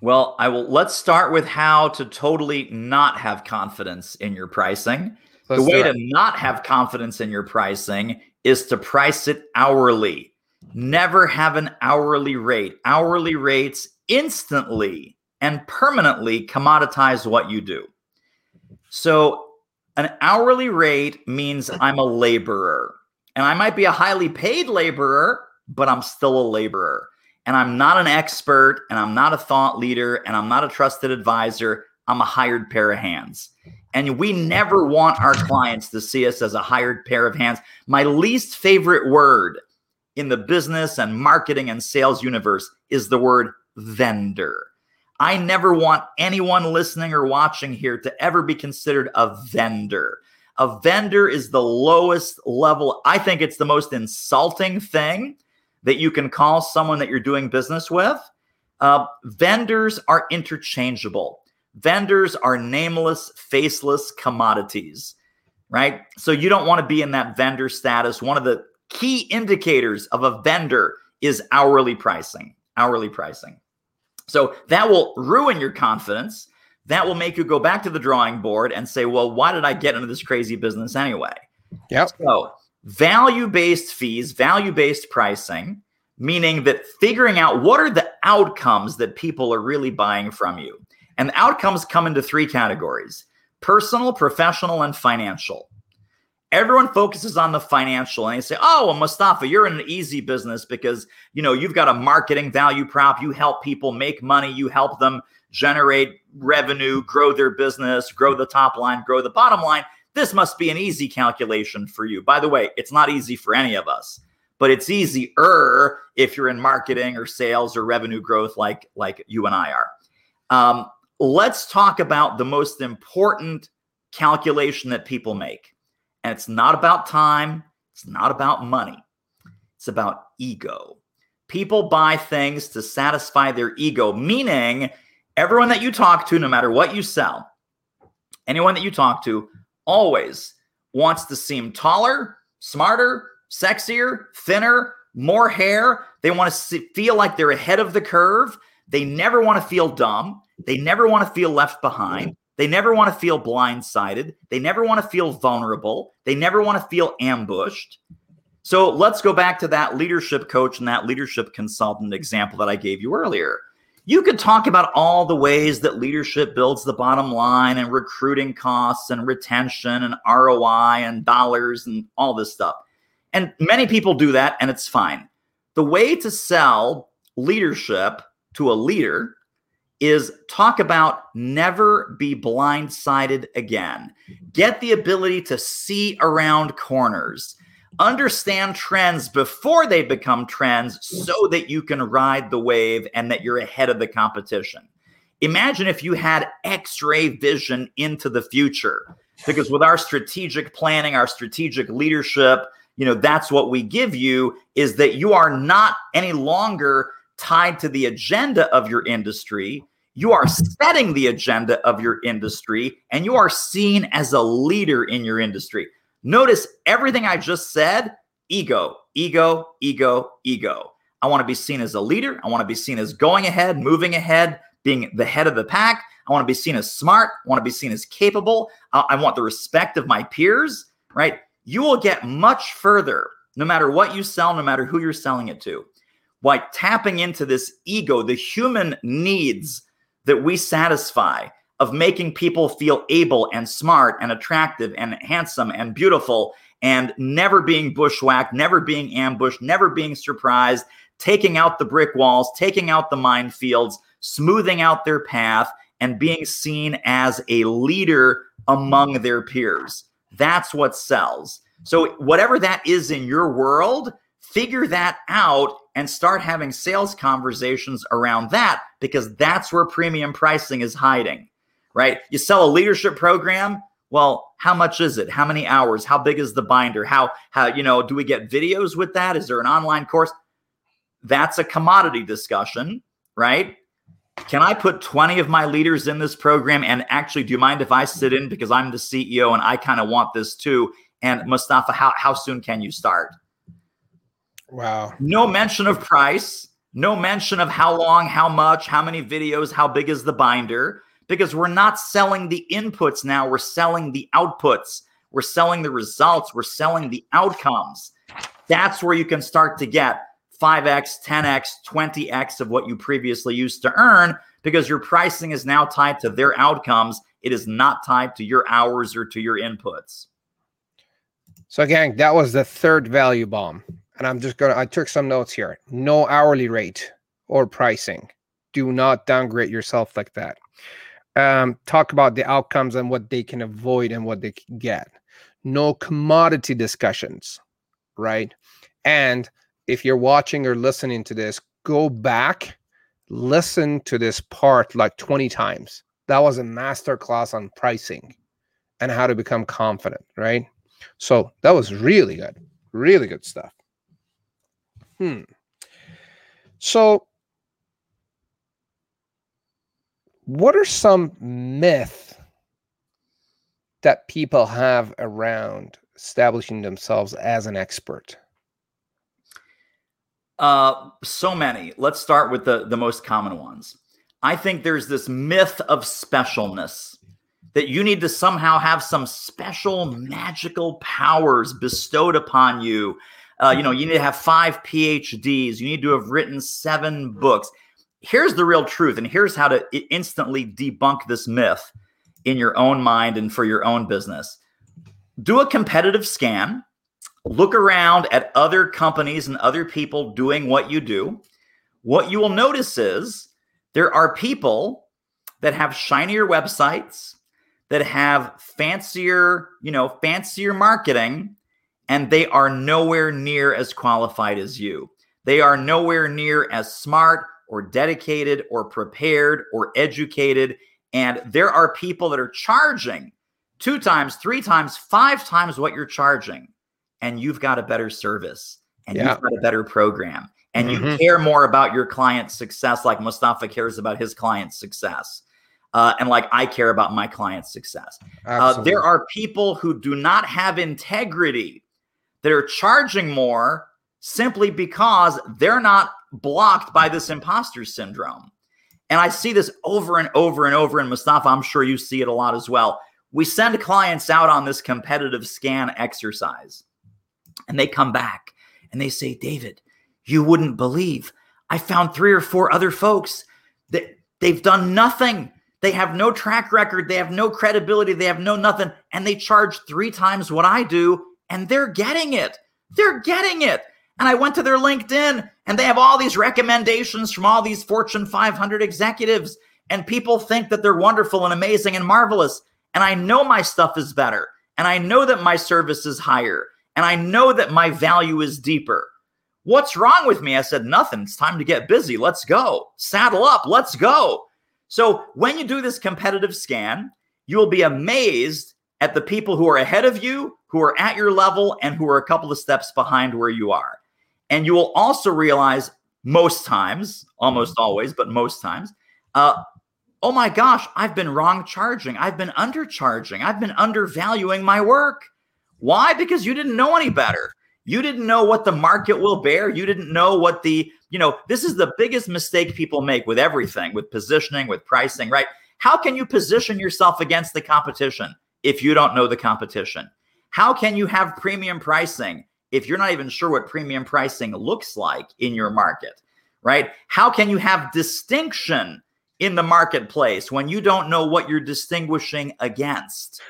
Well, I will let's start with how to totally not have confidence in your pricing. Let's the way to not have confidence in your pricing is to price it hourly. Never have an hourly rate. Hourly rates instantly and permanently commoditize what you do. So, an hourly rate means I'm a laborer. And I might be a highly paid laborer, but I'm still a laborer. And I'm not an expert, and I'm not a thought leader, and I'm not a trusted advisor. I'm a hired pair of hands. And we never want our clients to see us as a hired pair of hands. My least favorite word in the business and marketing and sales universe is the word vendor. I never want anyone listening or watching here to ever be considered a vendor. A vendor is the lowest level. I think it's the most insulting thing that you can call someone that you're doing business with. Uh, vendors are interchangeable. Vendors are nameless, faceless commodities, right? So you don't want to be in that vendor status. One of the key indicators of a vendor is hourly pricing. Hourly pricing. So that will ruin your confidence that will make you go back to the drawing board and say, well, why did I get into this crazy business anyway? Yep. So, value based fees, value based pricing, meaning that figuring out what are the outcomes that people are really buying from you. And the outcomes come into three categories personal, professional, and financial. Everyone focuses on the financial and they say, "Oh, well, Mustafa, you're in an easy business because you know you've got a marketing value prop. You help people make money. You help them generate revenue, grow their business, grow the top line, grow the bottom line. This must be an easy calculation for you. By the way, it's not easy for any of us, but it's easier if you're in marketing or sales or revenue growth like like you and I are. Um, let's talk about the most important calculation that people make. And it's not about time, it's not about money, it's about ego. People buy things to satisfy their ego, meaning everyone that you talk to, no matter what you sell, anyone that you talk to always wants to seem taller, smarter, sexier, thinner, more hair. They want to feel like they're ahead of the curve. They never want to feel dumb. They never want to feel left behind. They never want to feel blindsided. They never want to feel vulnerable. They never want to feel ambushed. So let's go back to that leadership coach and that leadership consultant example that I gave you earlier. You could talk about all the ways that leadership builds the bottom line and recruiting costs and retention and ROI and dollars and all this stuff. And many people do that, and it's fine. The way to sell leadership to a leader is talk about never be blindsided again. Get the ability to see around corners. Understand trends before they become trends so that you can ride the wave and that you're ahead of the competition. Imagine if you had x ray vision into the future, because with our strategic planning, our strategic leadership, you know, that's what we give you is that you are not any longer tied to the agenda of your industry. You are setting the agenda of your industry and you are seen as a leader in your industry. Notice everything I just said ego, ego, ego, ego. I want to be seen as a leader. I want to be seen as going ahead, moving ahead, being the head of the pack. I want to be seen as smart. I want to be seen as capable. I want the respect of my peers, right? You will get much further no matter what you sell, no matter who you're selling it to by tapping into this ego, the human needs that we satisfy of making people feel able and smart and attractive and handsome and beautiful and never being bushwhacked, never being ambushed, never being surprised, taking out the brick walls, taking out the minefields, smoothing out their path, and being seen as a leader among their peers. That's what sells. So, whatever that is in your world, figure that out and start having sales conversations around that because that's where premium pricing is hiding, right? You sell a leadership program. Well, how much is it? How many hours? How big is the binder? How, how, you know, do we get videos with that? Is there an online course? That's a commodity discussion, right? Can I put 20 of my leaders in this program? And actually, do you mind if I sit in because I'm the CEO and I kind of want this too? And Mustafa, how, how soon can you start? Wow. No mention of price, no mention of how long, how much, how many videos, how big is the binder, because we're not selling the inputs now, we're selling the outputs. We're selling the results, we're selling the outcomes. That's where you can start to get 5x, 10x, 20x of what you previously used to earn because your pricing is now tied to their outcomes. It is not tied to your hours or to your inputs. So, gang, that was the third value bomb and I'm just gonna I took some notes here. No hourly rate or pricing. Do not downgrade yourself like that. Um, talk about the outcomes and what they can avoid and what they can get. No commodity discussions, right? And if you're watching or listening to this, go back, listen to this part like 20 times. That was a master class on pricing and how to become confident, right? So that was really good, really good stuff. Hmm. So, what are some myths that people have around establishing themselves as an expert? Uh, so many. Let's start with the the most common ones. I think there's this myth of specialness that you need to somehow have some special magical powers bestowed upon you uh, you know, you need to have five PhDs. You need to have written seven books. Here's the real truth, and here's how to instantly debunk this myth in your own mind and for your own business. Do a competitive scan. Look around at other companies and other people doing what you do. What you will notice is there are people that have shinier websites, that have fancier, you know, fancier marketing and they are nowhere near as qualified as you. They are nowhere near as smart or dedicated or prepared or educated. And there are people that are charging two times, three times, five times what you're charging, and you've got a better service and yeah. you've got a better program and mm-hmm. you care more about your client's success, like Mustafa cares about his client's success. Uh, and like I care about my client's success. Uh, there are people who do not have integrity that are charging more simply because they're not blocked by this imposter syndrome. And I see this over and over and over. And Mustafa, I'm sure you see it a lot as well. We send clients out on this competitive scan exercise, and they come back and they say, David, you wouldn't believe. I found three or four other folks that they've done nothing. They have no track record. They have no credibility. They have no nothing. And they charge three times what I do, and they're getting it. They're getting it. And I went to their LinkedIn, and they have all these recommendations from all these Fortune 500 executives. And people think that they're wonderful and amazing and marvelous. And I know my stuff is better. And I know that my service is higher. And I know that my value is deeper. What's wrong with me? I said, Nothing. It's time to get busy. Let's go. Saddle up. Let's go. So when you do this competitive scan, you will be amazed at the people who are ahead of you, who are at your level, and who are a couple of steps behind where you are. And you will also realize most times, almost always, but most times, uh, oh my gosh, I've been wrong charging. I've been undercharging. I've been undervaluing my work. Why? Because you didn't know any better. You didn't know what the market will bear. You didn't know what the, you know, this is the biggest mistake people make with everything, with positioning, with pricing, right? How can you position yourself against the competition if you don't know the competition? How can you have premium pricing if you're not even sure what premium pricing looks like in your market, right? How can you have distinction in the marketplace when you don't know what you're distinguishing against?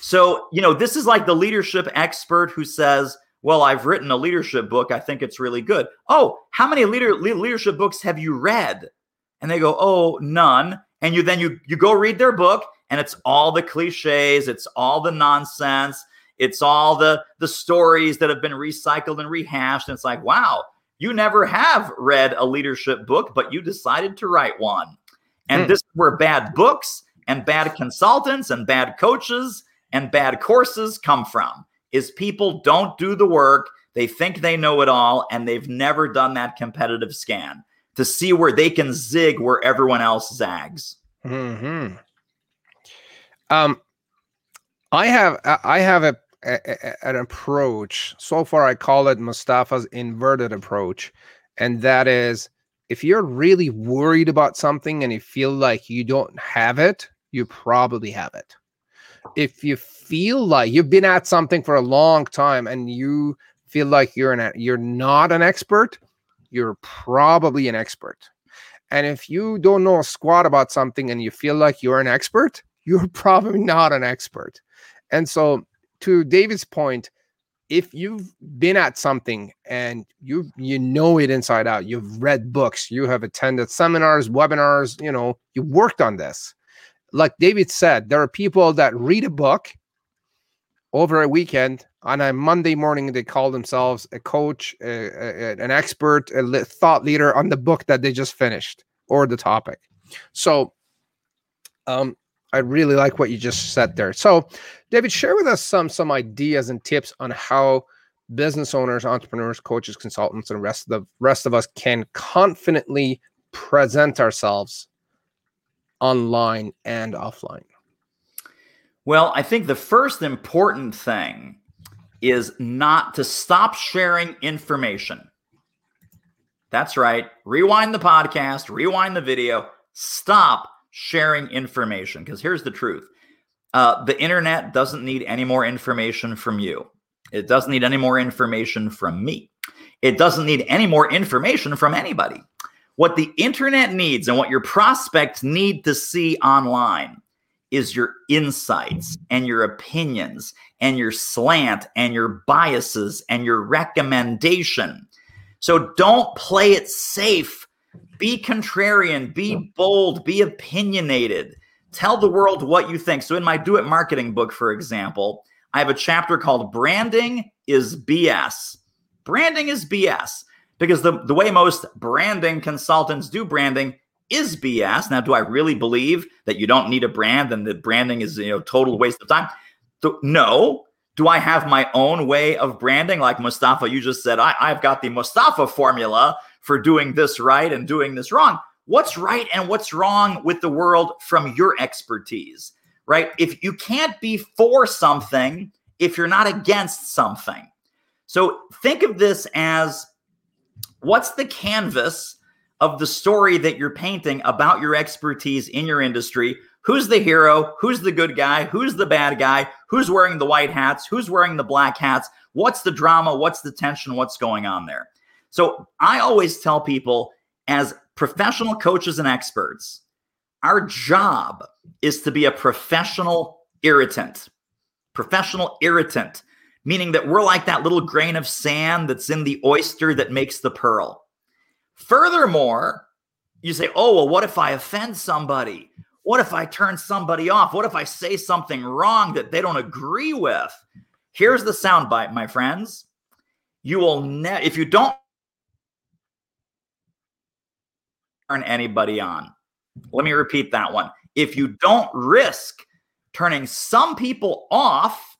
So, you know, this is like the leadership expert who says, well, I've written a leadership book. I think it's really good. Oh, how many leader leadership books have you read? And they go, oh, none. And you then you you go read their book, and it's all the cliches, it's all the nonsense, it's all the the stories that have been recycled and rehashed. And it's like, wow, you never have read a leadership book, but you decided to write one. And mm. this is where bad books and bad consultants and bad coaches and bad courses come from is people don't do the work. They think they know it all, and they've never done that competitive scan to see where they can zig where everyone else zags. Hmm. Um, I have I have a, an approach. So far, I call it Mustafa's inverted approach, and that is if you're really worried about something and you feel like you don't have it, you probably have it if you feel like you've been at something for a long time and you feel like you're an you're not an expert, you're probably an expert. And if you don't know a squat about something and you feel like you're an expert, you're probably not an expert. And so to David's point, if you've been at something and you you know it inside out, you've read books, you have attended seminars, webinars, you know, you worked on this like David said, there are people that read a book over a weekend on a Monday morning. They call themselves a coach, a, a, an expert, a thought leader on the book that they just finished or the topic. So, um, I really like what you just said there. So, David, share with us some some ideas and tips on how business owners, entrepreneurs, coaches, consultants, and rest of the rest of us can confidently present ourselves online and offline? Well, I think the first important thing is not to stop sharing information. That's right. Rewind the podcast, rewind the video, stop sharing information. Because here's the truth uh, the internet doesn't need any more information from you, it doesn't need any more information from me, it doesn't need any more information from anybody. What the internet needs and what your prospects need to see online is your insights and your opinions and your slant and your biases and your recommendation. So don't play it safe. Be contrarian, be bold, be opinionated. Tell the world what you think. So, in my Do It Marketing book, for example, I have a chapter called Branding is BS. Branding is BS because the, the way most branding consultants do branding is BS. Now, do I really believe that you don't need a brand and that branding is you know total waste of time? Th- no. Do I have my own way of branding? Like Mustafa, you just said, I, I've got the Mustafa formula for doing this right and doing this wrong. What's right and what's wrong with the world from your expertise, right? If you can't be for something, if you're not against something. So think of this as what's the canvas of the story that you're painting about your expertise in your industry? Who's the hero? Who's the good guy? Who's the bad guy? Who's wearing the white hats? Who's wearing the black hats? What's the drama? What's the tension? What's going on there? So I always tell people as professional coaches and experts, our job is to be a professional irritant. Professional irritant, meaning that we're like that little grain of sand that's in the oyster that makes the pearl. Furthermore, you say, oh, well, what if I offend somebody? What if I turn somebody off? What if I say something wrong that they don't agree with? Here's the soundbite, my friends. You will ne- if you don't turn anybody on. Let me repeat that one. If you don't risk turning some people off,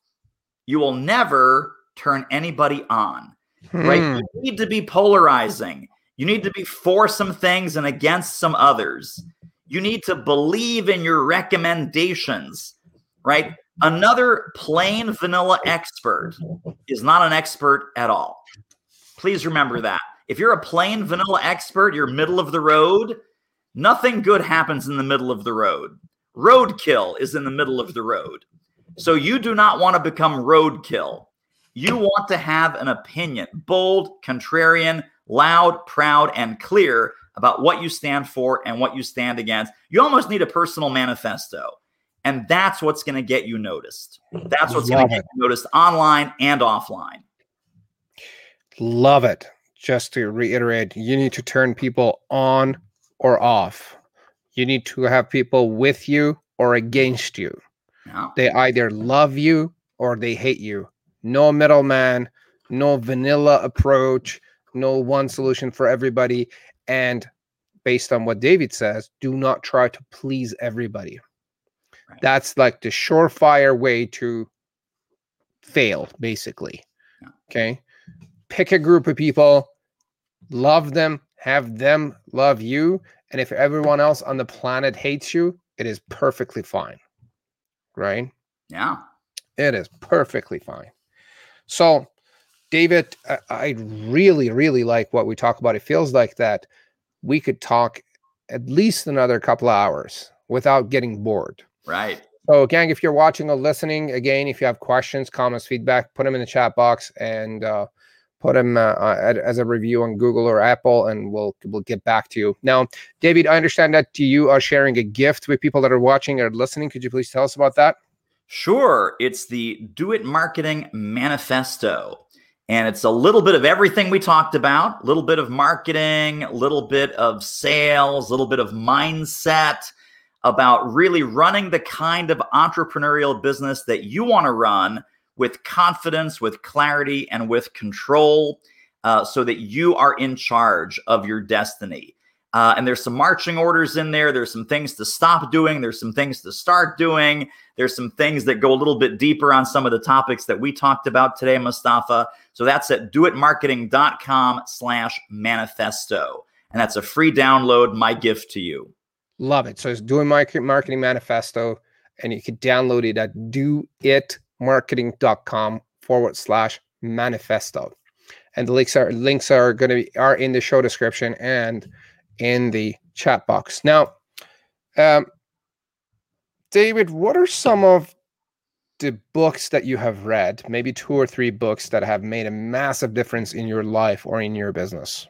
you will never turn anybody on. Hmm. Right? You need to be polarizing. You need to be for some things and against some others. You need to believe in your recommendations, right? Another plain vanilla expert is not an expert at all. Please remember that. If you're a plain vanilla expert, you're middle of the road, nothing good happens in the middle of the road. Roadkill is in the middle of the road. So you do not want to become roadkill. You want to have an opinion, bold, contrarian, loud, proud, and clear about what you stand for and what you stand against. You almost need a personal manifesto. And that's what's going to get you noticed. That's what's going to get you noticed online and offline. Love it just to reiterate, you need to turn people on or off. You need to have people with you or against you. No. They either love you or they hate you. No middleman, no vanilla approach, no one solution for everybody. And based on what David says, do not try to please everybody. Right. That's like the surefire way to fail, basically. Yeah. Okay. Pick a group of people love them, have them love you. And if everyone else on the planet hates you, it is perfectly fine. Right? Yeah. It is perfectly fine. So, David, I, I really, really like what we talk about. It feels like that we could talk at least another couple of hours without getting bored. Right. So, gang, if you're watching or listening, again, if you have questions, comments, feedback, put them in the chat box and uh, put them uh, uh as a review on Google or Apple, and we'll we'll get back to you. Now, David, I understand that you are sharing a gift with people that are watching or listening. Could you please tell us about that? Sure. It's the Do It Marketing Manifesto. And it's a little bit of everything we talked about, a little bit of marketing, a little bit of sales, a little bit of mindset about really running the kind of entrepreneurial business that you want to run with confidence, with clarity, and with control uh, so that you are in charge of your destiny. Uh, and there's some marching orders in there. There's some things to stop doing. There's some things to start doing. There's some things that go a little bit deeper on some of the topics that we talked about today, Mustafa. So that's at doitmarketing.com slash manifesto. And that's a free download, my gift to you. Love it. So it's doing marketing manifesto, and you can download it at do it marketing.com forward slash manifesto. And the links are links are going to be are in the show description and in the chat box. Now, um, David, what are some of the books that you have read? Maybe two or three books that have made a massive difference in your life or in your business.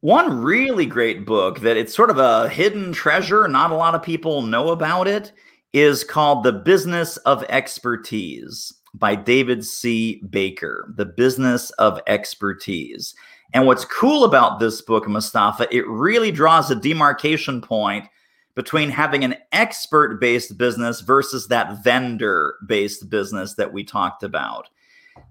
One really great book that it's sort of a hidden treasure. Not a lot of people know about it is called The Business of Expertise by David C. Baker. The Business of Expertise. And what's cool about this book, Mustafa, it really draws a demarcation point between having an expert based business versus that vendor based business that we talked about.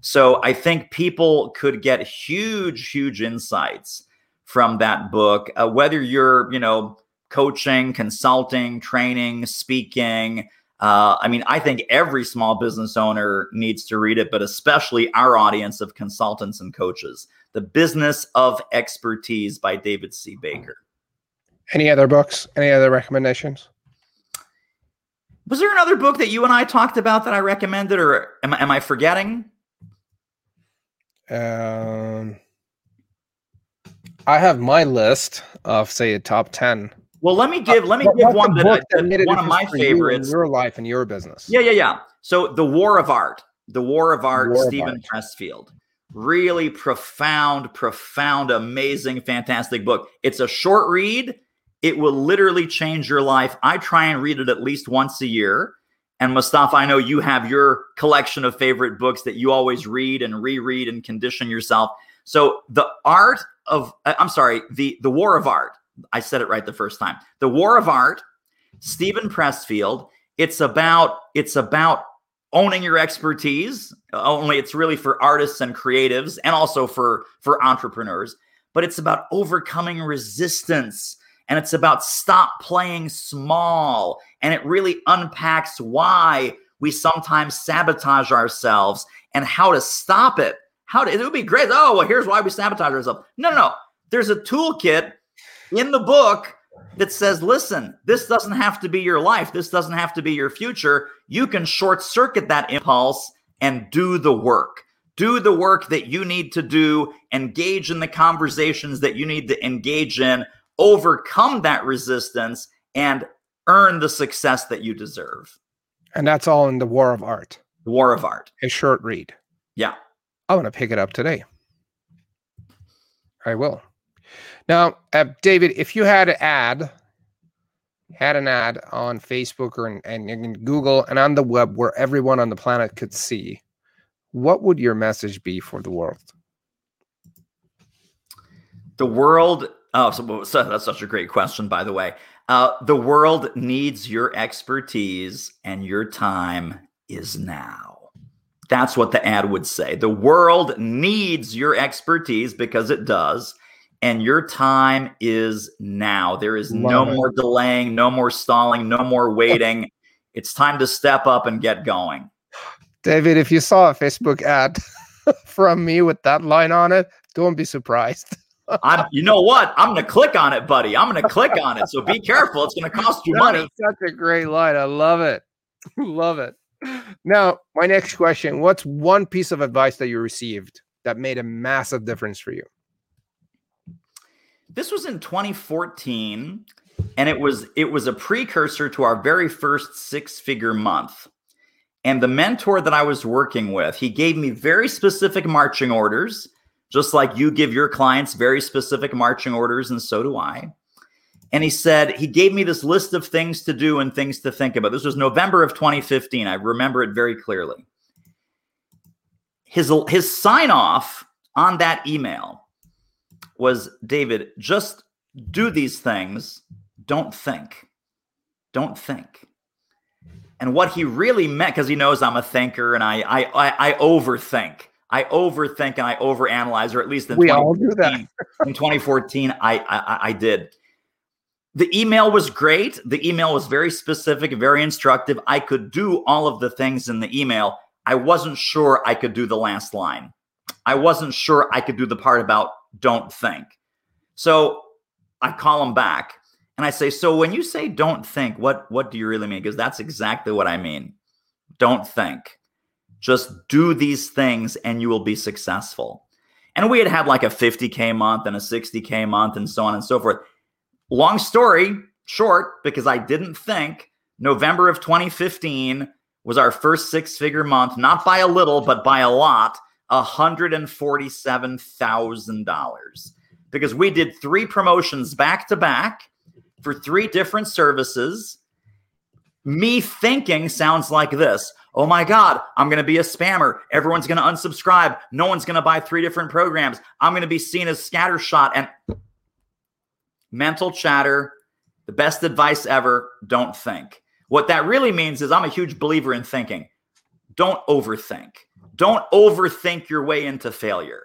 So I think people could get huge, huge insights from that book, uh, whether you're, you know, coaching, consulting, training, speaking, Uh, I mean, I think every small business owner needs to read it, but especially our audience of consultants and coaches. The Business of Expertise by David C. Baker. Any other books? Any other recommendations? Was there another book that you and I talked about that I recommended, or am, am I forgetting? Um, I have my list of say a top ten. Well, let me give let me give one that, I, that one of my favorites. your life and your business. Yeah, yeah, yeah. So, The War of Art, The War of Art, War Steven of Art. Pressfield. Really profound, profound, amazing, fantastic book. It's a short read. It will literally change your life. I try and read it at least once a year. And Mustafa, I know you have your collection of favorite books that you always read and reread and condition yourself. So the art of uh, I'm sorry, the the War of Art. I said it right the first time. The War of Art, Steven Pressfield. It's about it's about owning your expertise. Only it's really for artists and creatives and also for for entrepreneurs, but it's about overcoming resistance and it's about stop playing small and it really unpacks why we sometimes sabotage ourselves and how to stop it. How to, it would be great. Oh, well, here's why we sabotage ourselves. No, no, no. There's a toolkit in the book that says, listen, this doesn't have to be your life. This doesn't have to be your future. You can short circuit that impulse and do the work. Do the work that you need to do, engage in the conversations that you need to engage in, overcome that resistance, and earn the success that you deserve. And that's all in the War of Art. The War of Art. A short read. Yeah. I want to pick it up today. I will. Now, uh, David, if you had an ad, had an ad on Facebook or in, and in Google and on the web where everyone on the planet could see, what would your message be for the world? The world. Oh, so, so that's such a great question, by the way. Uh, the world needs your expertise, and your time is now. That's what the ad would say. The world needs your expertise because it does, and your time is now. There is Love no it. more delaying, no more stalling, no more waiting. it's time to step up and get going. David, if you saw a Facebook ad from me with that line on it, don't be surprised. I'm, you know what? I'm going to click on it, buddy. I'm going to click on it. So be careful. It's going to cost you that money. such a great line. I love it. love it. Now, my next question What's one piece of advice that you received that made a massive difference for you? This was in 2014 and it was it was a precursor to our very first six-figure month. And the mentor that I was working with, he gave me very specific marching orders just like you give your clients very specific marching orders, and so do I. And he said, he gave me this list of things to do and things to think about. This was November of 2015. I remember it very clearly. His, his sign off on that email was David, just do these things. Don't think. Don't think. And what he really meant, because he knows I'm a thinker and I, I, I, I overthink. I overthink and I overanalyze, or at least in we all do that. in 2014, I, I I did. The email was great. The email was very specific, very instructive. I could do all of the things in the email. I wasn't sure I could do the last line. I wasn't sure I could do the part about don't think. So I call him back and I say, "So when you say don't think, what what do you really mean?" Because that's exactly what I mean. Don't think. Just do these things and you will be successful. And we had had like a 50K month and a 60K month and so on and so forth. Long story short, because I didn't think November of 2015 was our first six figure month, not by a little, but by a lot, $147,000. Because we did three promotions back to back for three different services. Me thinking sounds like this oh my God, I'm going to be a spammer. Everyone's going to unsubscribe. No one's going to buy three different programs. I'm going to be seen as scattershot and mental chatter. The best advice ever don't think. What that really means is I'm a huge believer in thinking. Don't overthink. Don't overthink your way into failure,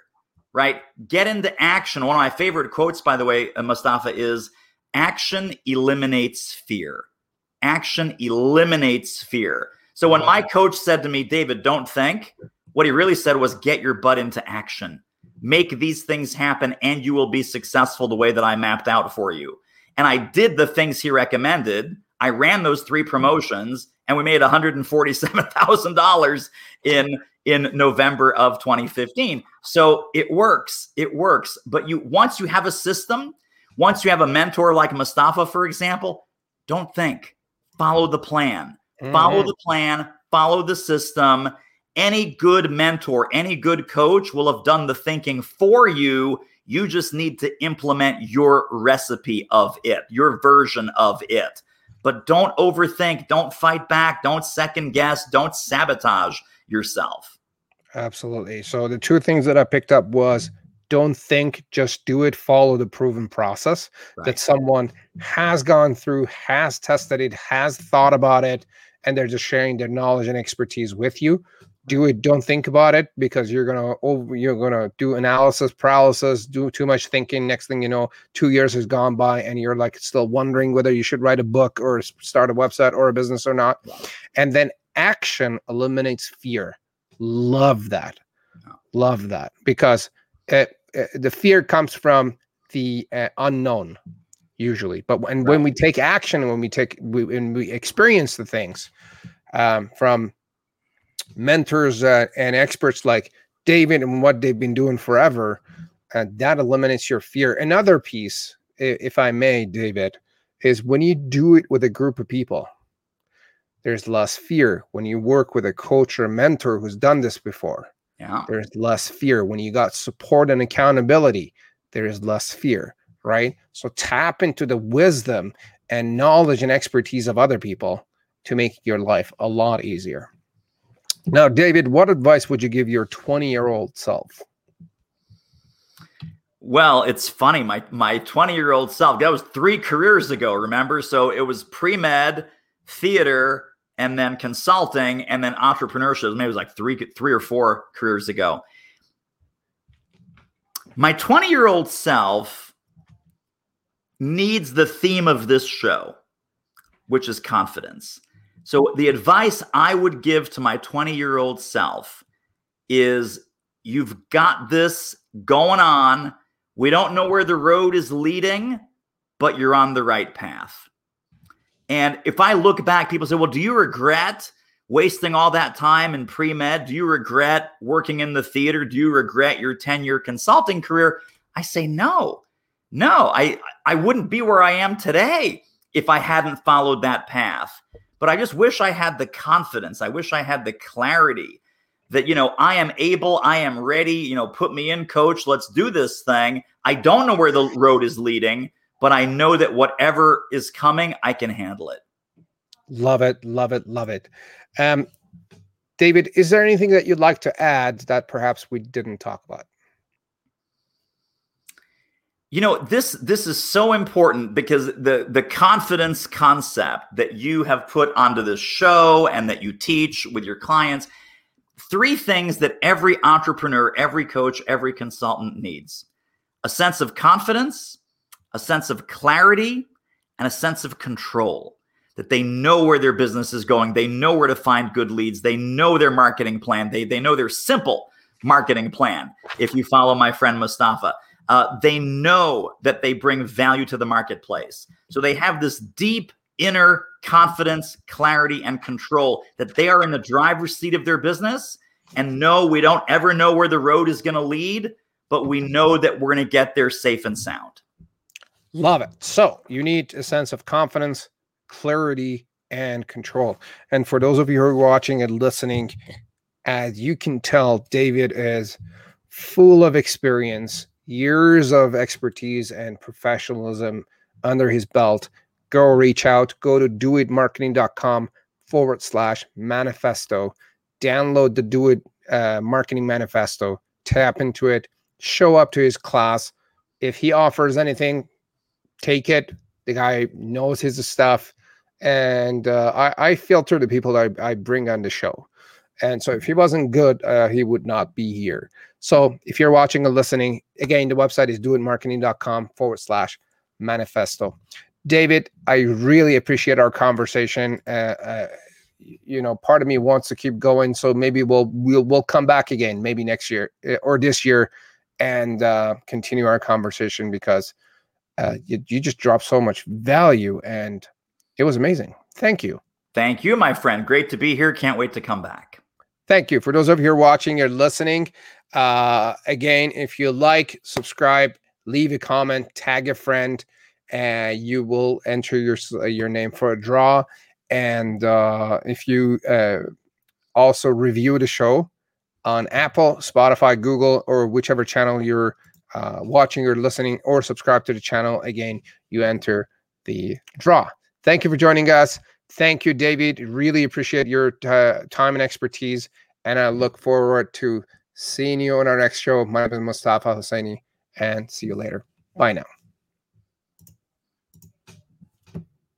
right? Get into action. One of my favorite quotes, by the way, uh, Mustafa, is action eliminates fear. Action eliminates fear. So when my coach said to me, David, don't think, what he really said was get your butt into action. Make these things happen and you will be successful the way that I mapped out for you. And I did the things he recommended. I ran those three promotions and we made $147,000 in in November of 2015. So it works. It works. But you once you have a system, once you have a mentor like Mustafa for example, don't think. Follow the plan. Mm-hmm. Follow the plan, follow the system. Any good mentor, any good coach will have done the thinking for you. You just need to implement your recipe of it, your version of it. But don't overthink, don't fight back, don't second guess, don't sabotage yourself. Absolutely. So the two things that I picked up was don't think, just do it, follow the proven process right. that someone has gone through, has tested it, has thought about it, and they're just sharing their knowledge and expertise with you. Do it, don't think about it because you're gonna over you're gonna do analysis paralysis, do too much thinking. Next thing you know, two years has gone by and you're like still wondering whether you should write a book or start a website or a business or not. And then action eliminates fear love that love that because it, it, the fear comes from the uh, unknown usually but when, right. when we take action when we take we, when we experience the things um, from mentors uh, and experts like david and what they've been doing forever uh, that eliminates your fear another piece if i may david is when you do it with a group of people there's less fear when you work with a coach or a mentor who's done this before. Yeah. There's less fear when you got support and accountability. There is less fear, right? So tap into the wisdom and knowledge and expertise of other people to make your life a lot easier. Now, David, what advice would you give your 20 year old self? Well, it's funny. My my 20 year old self, that was three careers ago, remember? So it was pre med, theater, and then consulting and then entrepreneurship. Maybe it was like three, three or four careers ago. My 20 year old self needs the theme of this show, which is confidence. So, the advice I would give to my 20 year old self is you've got this going on. We don't know where the road is leading, but you're on the right path. And if I look back, people say, well, do you regret wasting all that time in pre med? Do you regret working in the theater? Do you regret your 10 year consulting career? I say, no, no, I, I wouldn't be where I am today if I hadn't followed that path. But I just wish I had the confidence. I wish I had the clarity that, you know, I am able, I am ready, you know, put me in, coach, let's do this thing. I don't know where the road is leading but I know that whatever is coming, I can handle it. Love it, love it, love it. Um, David, is there anything that you'd like to add that perhaps we didn't talk about? You know, this this is so important because the the confidence concept that you have put onto this show and that you teach with your clients, three things that every entrepreneur, every coach, every consultant needs. A sense of confidence, a sense of clarity and a sense of control that they know where their business is going. They know where to find good leads. They know their marketing plan. They, they know their simple marketing plan. If you follow my friend Mustafa, uh, they know that they bring value to the marketplace. So they have this deep inner confidence, clarity, and control that they are in the driver's seat of their business. And no, we don't ever know where the road is going to lead, but we know that we're going to get there safe and sound. Love it. So you need a sense of confidence, clarity, and control. And for those of you who are watching and listening, as you can tell, David is full of experience, years of expertise and professionalism under his belt. Go reach out, go to doitmarketing.com forward slash manifesto, download the Do It uh, Marketing Manifesto, tap into it, show up to his class. If he offers anything, take it. The guy knows his stuff, and uh, I, I filter the people that I, I, bring on the show. And so, if he wasn't good, uh, he would not be here. So, if you're watching or listening, again, the website is doitmarketing.com forward slash manifesto. David, I really appreciate our conversation. Uh, uh, you know, part of me wants to keep going, so maybe we'll we'll we'll come back again, maybe next year uh, or this year, and uh, continue our conversation because uh, you, you just dropped so much value, and it was amazing. Thank you. Thank you, my friend. Great to be here. Can't wait to come back. Thank you for those of you who are watching or listening. Uh, again, if you like, subscribe, leave a comment, tag a friend and you will enter your uh, your name for a draw. And uh, if you uh, also review the show on Apple, Spotify, Google, or whichever channel you're uh, watching or listening, or subscribe to the channel, again, you enter the draw. Thank you for joining us. Thank you, David. Really appreciate your uh, time and expertise. And I look forward to seeing you on our next show. My name is Mustafa Hosseini, and see you later. Bye now.